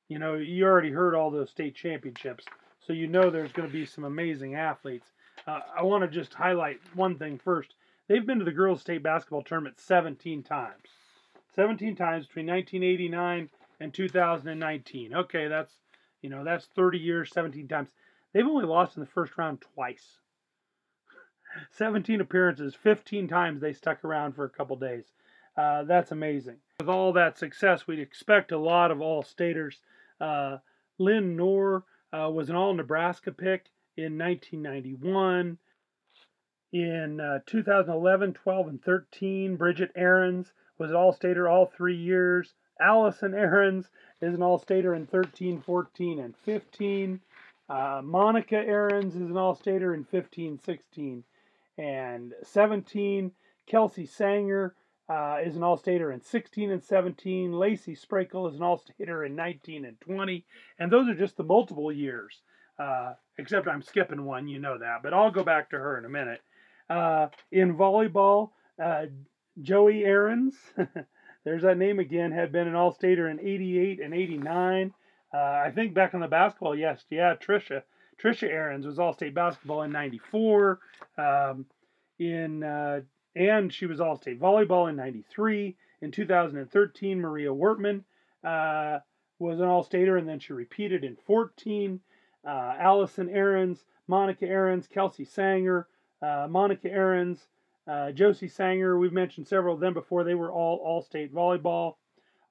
you know, you already heard all those state championships, so you know there's going to be some amazing athletes. Uh, I want to just highlight one thing first. They've been to the girls' state basketball tournament 17 times. 17 times between 1989 and 2019. Okay, that's you know that's 30 years, 17 times. They've only lost in the first round twice. 17 appearances, 15 times they stuck around for a couple days. Uh, that's amazing. With all that success, we'd expect a lot of all staters. Uh, Lynn Noor uh, was an all Nebraska pick in 1991. In uh, 2011, 12, and 13, Bridget Ahrens was an all stater all three years. Allison Ahrens is an All Stater in 13, 14, and 15. Uh, Monica Ahrens is an All Stater in 15, 16, and 17. Kelsey Sanger uh, is an All Stater in 16 and 17. Lacey Sprakel is an All Stater in 19 and 20. And those are just the multiple years. Uh, except I'm skipping one, you know that. But I'll go back to her in a minute. Uh, in volleyball, uh, Joey Ahrens. [laughs] There's that name again. Had been an All-Stater in '88 and '89. Uh, I think back on the basketball, yes, yeah, Trisha. Trisha Ahrens was All-State basketball in '94. Um, in uh, and she was All-State volleyball in '93. In 2013, Maria Wortman uh, was an All-Stater, and then she repeated in 14. Uh, Allison Ahrens, Monica Ahrens, Kelsey Sanger, uh, Monica Ahrens, uh, Josie Sanger, we've mentioned several of them before. They were all all state volleyball.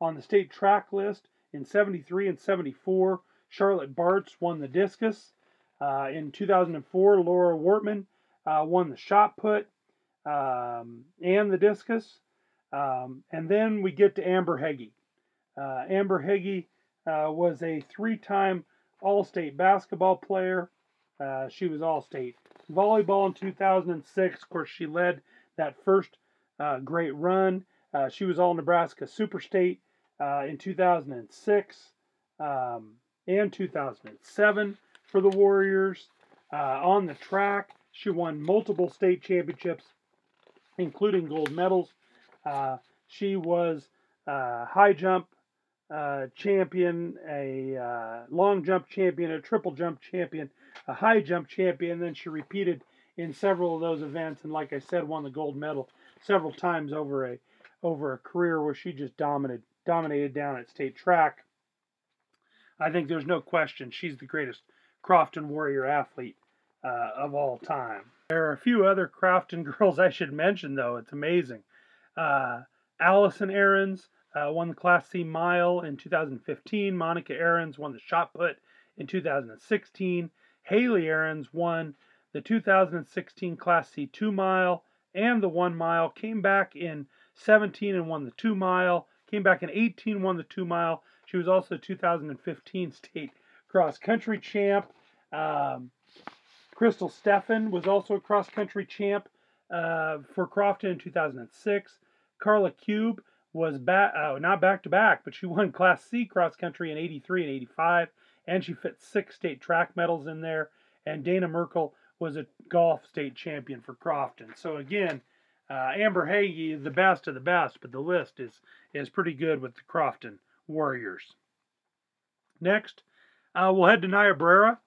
On the state track list in 73 and 74, Charlotte Bartz won the discus. Uh, in 2004, Laura Wortman uh, won the shot put um, and the discus. Um, and then we get to Amber Heggie. Uh, Amber Heggie uh, was a three time All State basketball player. Uh, she was All State volleyball in 2006. Of course, she led that first uh, great run. She was all Nebraska Super State in 2006 um, and 2007 for the Warriors. Uh, on the track, she won multiple state championships, including gold medals. Uh, she was a high jump uh, champion, a uh, long jump champion, a triple jump champion, a high jump champion. Then she repeated in several of those events, and like I said, won the gold medal several times over a over a career where she just dominated dominated down at state track. I think there's no question she's the greatest Crofton Warrior athlete uh, of all time. There are a few other Crofton [laughs] girls I should mention, though. It's amazing. Uh, Allison Ahrens, uh, won the Class C mile in 2015. Monica Ahrens won the shot put in 2016. Haley Ahrens won the 2016 Class C 2 mile and the 1 mile. Came back in 17 and won the 2 mile. Came back in 18, won the 2 mile. She was also 2015 state cross country champ. Um, Crystal Steffen was also a cross country champ uh, for Crofton in 2006. Carla Cube was back, uh, not back to back, but she [laughs] won Class C cross country in 83 and 85, and she fit six state track medals in there. And Dana Merkel was a golf state champion for Crofton. So again, uh, Amber Heggie is the best of the best, but the list is is pretty good with the Crofton Warriors. Next, uh, we'll head to Niobrara,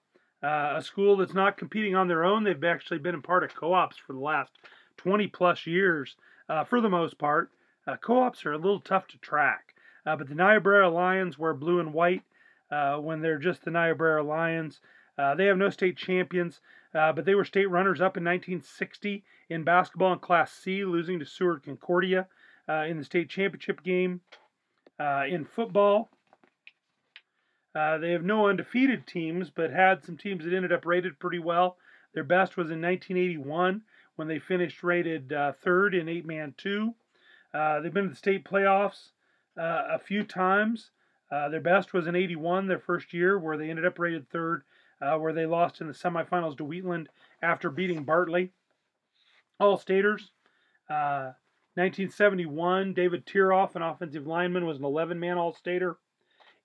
uh, a school that's not competing on their own. They've actually been a part of co-ops for the last 20 plus years, uh, for the most part. Uh, co-ops are a little tough to track, uh, but the Niobrara Lions wear blue and white uh, when they're just the Niobrara Lions. They have no state champions, but they were state runners up in 1960 in basketball in Class C, losing to Seward Concordia in the state championship game. in football, they have no undefeated teams, but had some teams that ended up rated pretty well. Their best was in 1981 when they finished rated uh, third in eight man two. Uh, they've been to the state playoffs uh, a few times. Uh, their best was in 81, their first year, where they ended up rated third, uh, where they lost in the semifinals to Wheatland after beating Bartley. All staters. 1971, David Tiroff, an offensive lineman, was an 11 man All Stater.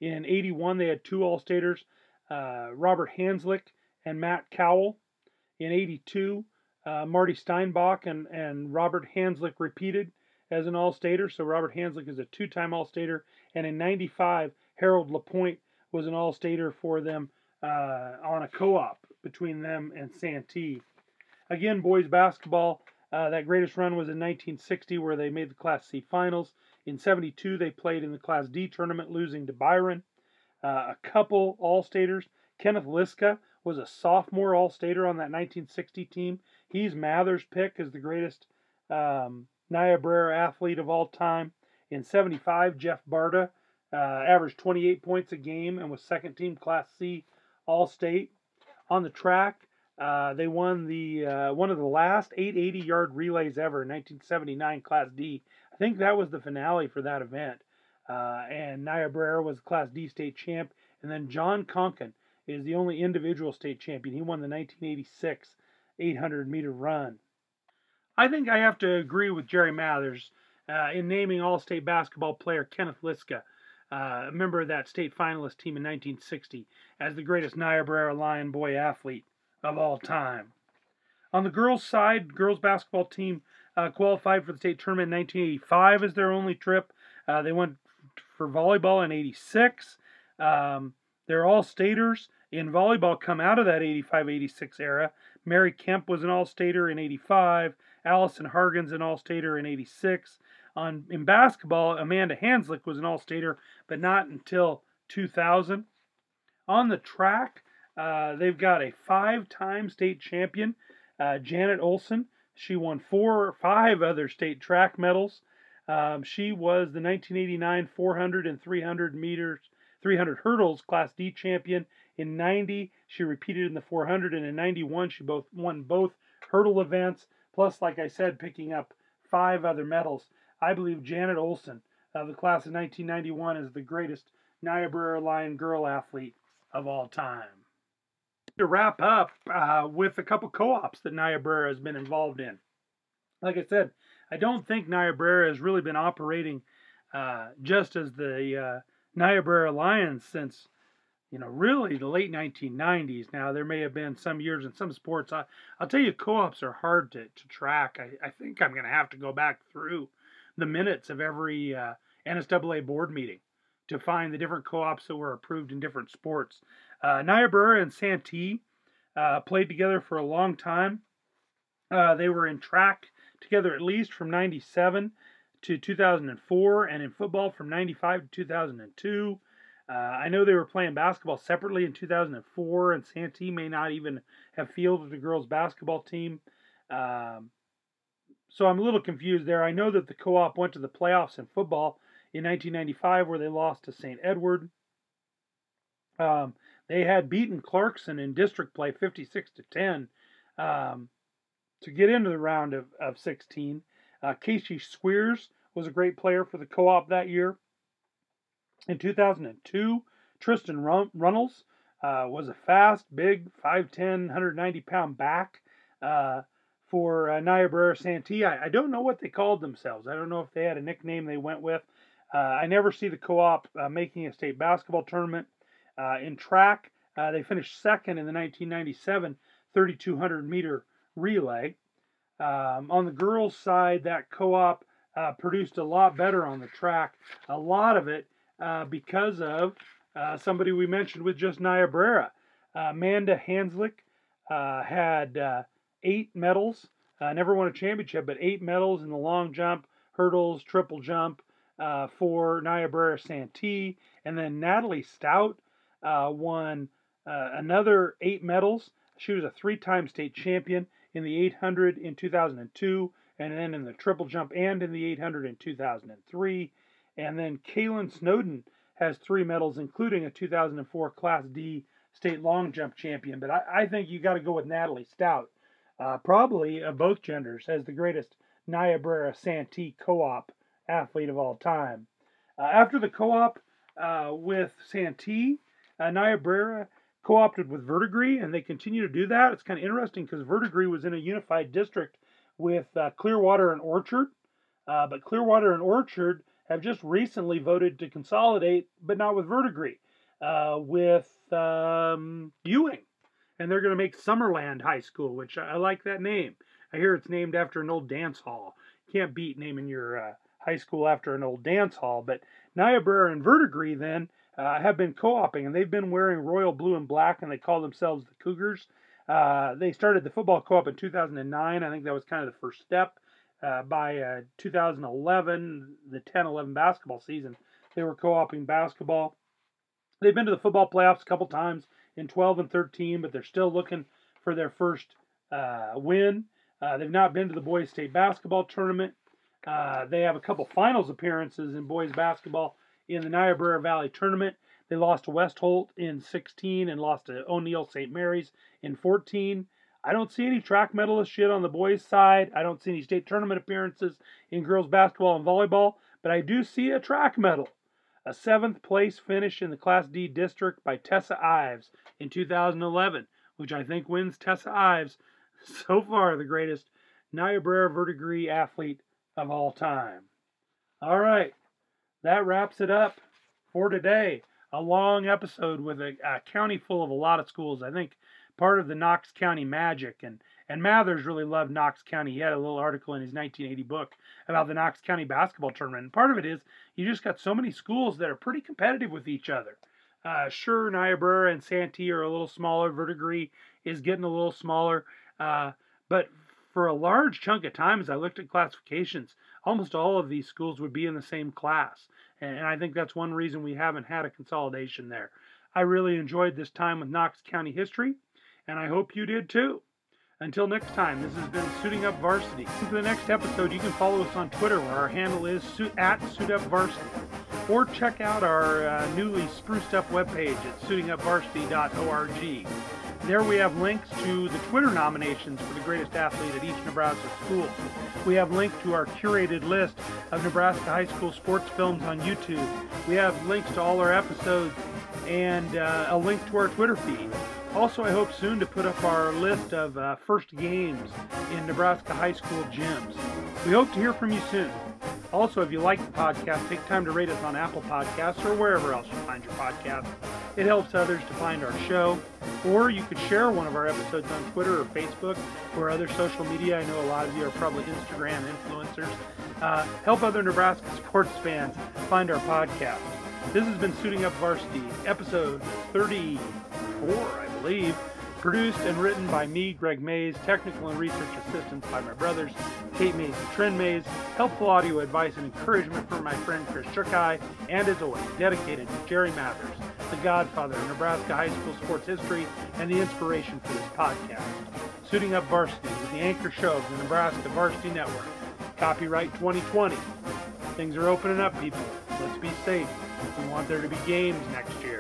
In 81, they had two All Staters, uh, Robert Hanslick and Matt Cowell. In 82, uh, Marty Steinbach and, and Robert Hanslick repeated as an All Stater. So Robert Hanslick is a two time All Stater. And in 95, Harold LaPointe was an All Stater for them uh, on a co op between them and Santee. Again, boys basketball. Uh, that greatest run was in 1960, where they made the Class C finals. In 72, they played in the Class D tournament, losing to Byron. Uh, a couple All Staters. Kenneth Liska was a sophomore All Stater on that 1960 team. He's Mathers' pick as the greatest um, Niobrara athlete of all time. In 75, Jeff Barta uh, averaged 28 points a game and was second team Class C All State. On the track, uh, they won the uh, one of the last 880 yard relays ever in 1979 Class D. I think that was the finale for that event. Uh, and Niobrara was Class D state champ. And then John Conkin is the only individual state champion. He won the 1986 800 meter run. I think I have to agree with Jerry Mathers uh, in naming All State basketball player Kenneth Liska, uh, a member of that state finalist team in 1960, as the greatest Niobrara Lion boy athlete of all time. On the girls' side, girls' basketball team uh, qualified for the state tournament in 1985 as their only trip. Uh, they went for volleyball in 86. Um, they're all staters in volleyball come out of that 85 86 era. Mary Kemp was an all stater in 85. Allison Hargan's an all stater in 86. On, in basketball, Amanda Hanslick was an all stater, but not until 2000. On the track, uh, they've got a five time state champion, uh, Janet Olson. She won four or five other state track medals. Um, she was the 1989 400 and 300 meters, 300 hurdles Class D champion. In 90, she repeated in the 400, and in 91, she both won both hurdle events. Plus, like I said, picking up five other medals. I believe Janet Olson of the class of 1991 is the greatest Niobrara Lion girl athlete of all time to wrap up uh, with a couple co-ops that Niobrara has been involved in. Like I said, I don't think Niobrara has really been operating uh, just as the uh, Niobrara Lions since, you know, really the late 1990s. Now there may have been some years in some sports. I, will tell you, co-ops are hard to, to track. I, I think I'm going to have to go back through the minutes of every uh, board meeting to find the different co-ops that were approved in different sports. Uh, and Santee uh, played together for a long time. Uh, they were in track together at least from 97 to 2004, and in football from 95 to 2002. Uh, I know they were playing basketball separately in 2004, and Santee may not even have fielded the girls' basketball team. Um, so I'm a little confused there. I know that the co op went to the playoffs in football in 1995, where they lost to St. Edward. Um, they had beaten Clarkson in district play 56 to 10 um, to get into the round of, of 16. Uh, Casey Squeers was a great player for the co op that year. In 2002, Tristan Runnels uh, was a fast, big, 5'10, 190 pound back uh, for uh, Niobrara Santee. I, I, don't know what they called themselves. I don't know if they had a nickname they went with. Uh, I never see the co op uh, making a state basketball tournament. Uh, in track, uh, they finished second in the 1997 3200 meter relay. Um, on the girls' side, that co op uh, produced a lot better on the track. A lot of it uh, because of uh, somebody we mentioned with just Niobrara. Uh, Amanda Hanslick had eight medals, never won a championship, but eight medals in the long jump, hurdles, triple jump for Niobrara Santee. And then Natalie Stout uh, won uh, another eight medals. She was a three time state champion in the 800 in 2002, and then in the triple jump and in the 800 in 2003. And then Kaylin Snowden has three medals, including a 2004 Class D state long jump champion. But I, I think you got to go with Natalie Stout, uh, probably of both genders, as the greatest Niobrara Santee co-op athlete of all time. Uh, after the co-op uh, with Santee, uh, Niobrara co-opted with Verdigre, and they continue to do that. It's kind of interesting because Verdigre was in a unified district with uh, Clearwater and Orchard, uh, but Clearwater and Orchard have just recently voted to consolidate, but not with Verdigre, uh, with um, Ewing, and they're going to make Summerland High School, which I, I, like that name. I hear it's named after an old dance hall. Can't beat naming your uh, high school after an old dance hall, but Niobrara and Verdigre then uh, have been co-oping, and they've been wearing royal blue and black, and they call themselves the Cougars. Uh, they started the football co-op in 2009. I think that was kind of the first step. Uh, by uh, 2011, the 10-11 basketball season, they were co-oping basketball. They've been to the football playoffs a couple times in 12 and 13, but they're still looking for their first uh, win. Uh, they've not been to the boys state basketball tournament. they have a couple finals appearances in boys basketball in the Niobrara Valley tournament. They lost to West Holt in 16 and lost to O'Neill St. Mary's in 14. I don't see any track medalists yet on the boys' side. I don't see any state tournament appearances in girls basketball and volleyball, but I do see a track medal. A seventh place finish in the Class D district by Tessa Ives in 2011, which I think wins Tessa Ives [laughs] so far the greatest Niobrara Verdigre athlete of all time. All right, that wraps it up for today. A long episode with a, a, county full of a lot of schools. I think part of the Knox County magic and and Mathers really loved Knox County. He had a little article in his 1980 book about the Knox County basketball tournament. And part of it is you just got so many schools that are pretty competitive with each other. Uh, sure, Niobrara and Santee are a little smaller. Verdigre is getting a little smaller. Uh, but for a large chunk of time, as I looked at classifications, almost all of these schools would be in the same class. And I think that's one reason we haven't had a consolidation there. I really enjoyed this time with Knox County history, and I hope you did too. Until next time, this has been Suiting Up Varsity. For the next episode, you can follow us on Twitter, where our handle is at Suit Up Varsity, or check out our uh, newly spruced up webpage at suitingupvarsity.org. There we have links to the Twitter nominations for the greatest athlete at each Nebraska school. We have links to our curated list of Nebraska high school sports films on YouTube. We have links to all our episodes and uh, a link to our Twitter feed. Also, I hope soon to put up our list of uh, first games in Nebraska high school gyms. We hope to hear from you soon. Also, if you like the podcast, take time to rate us on Apple Podcasts or wherever else you find your podcast. It helps others to find our show. Or you could share one of our episodes on Twitter or Facebook or other social media. I know a lot of you are probably Instagram influencers. Uh, help other Nebraska sports fans find our podcast. This has been Suiting Up Varsity, episode 34, I believe. Produced and written by me, Greg Mays. Technical and research assistance by my brothers, Kate Mays and Trent Mays. Helpful audio advice and encouragement from my friend Chris Chukai. And as always, dedicated to Jerry Mathers, the godfather of Nebraska high school sports history and the inspiration for this podcast. Suiting Up Varsity is the anchor show of the Nebraska Varsity Network. Copyright 2020. Things are opening up, people. Let's be safe. We want there to be games next year.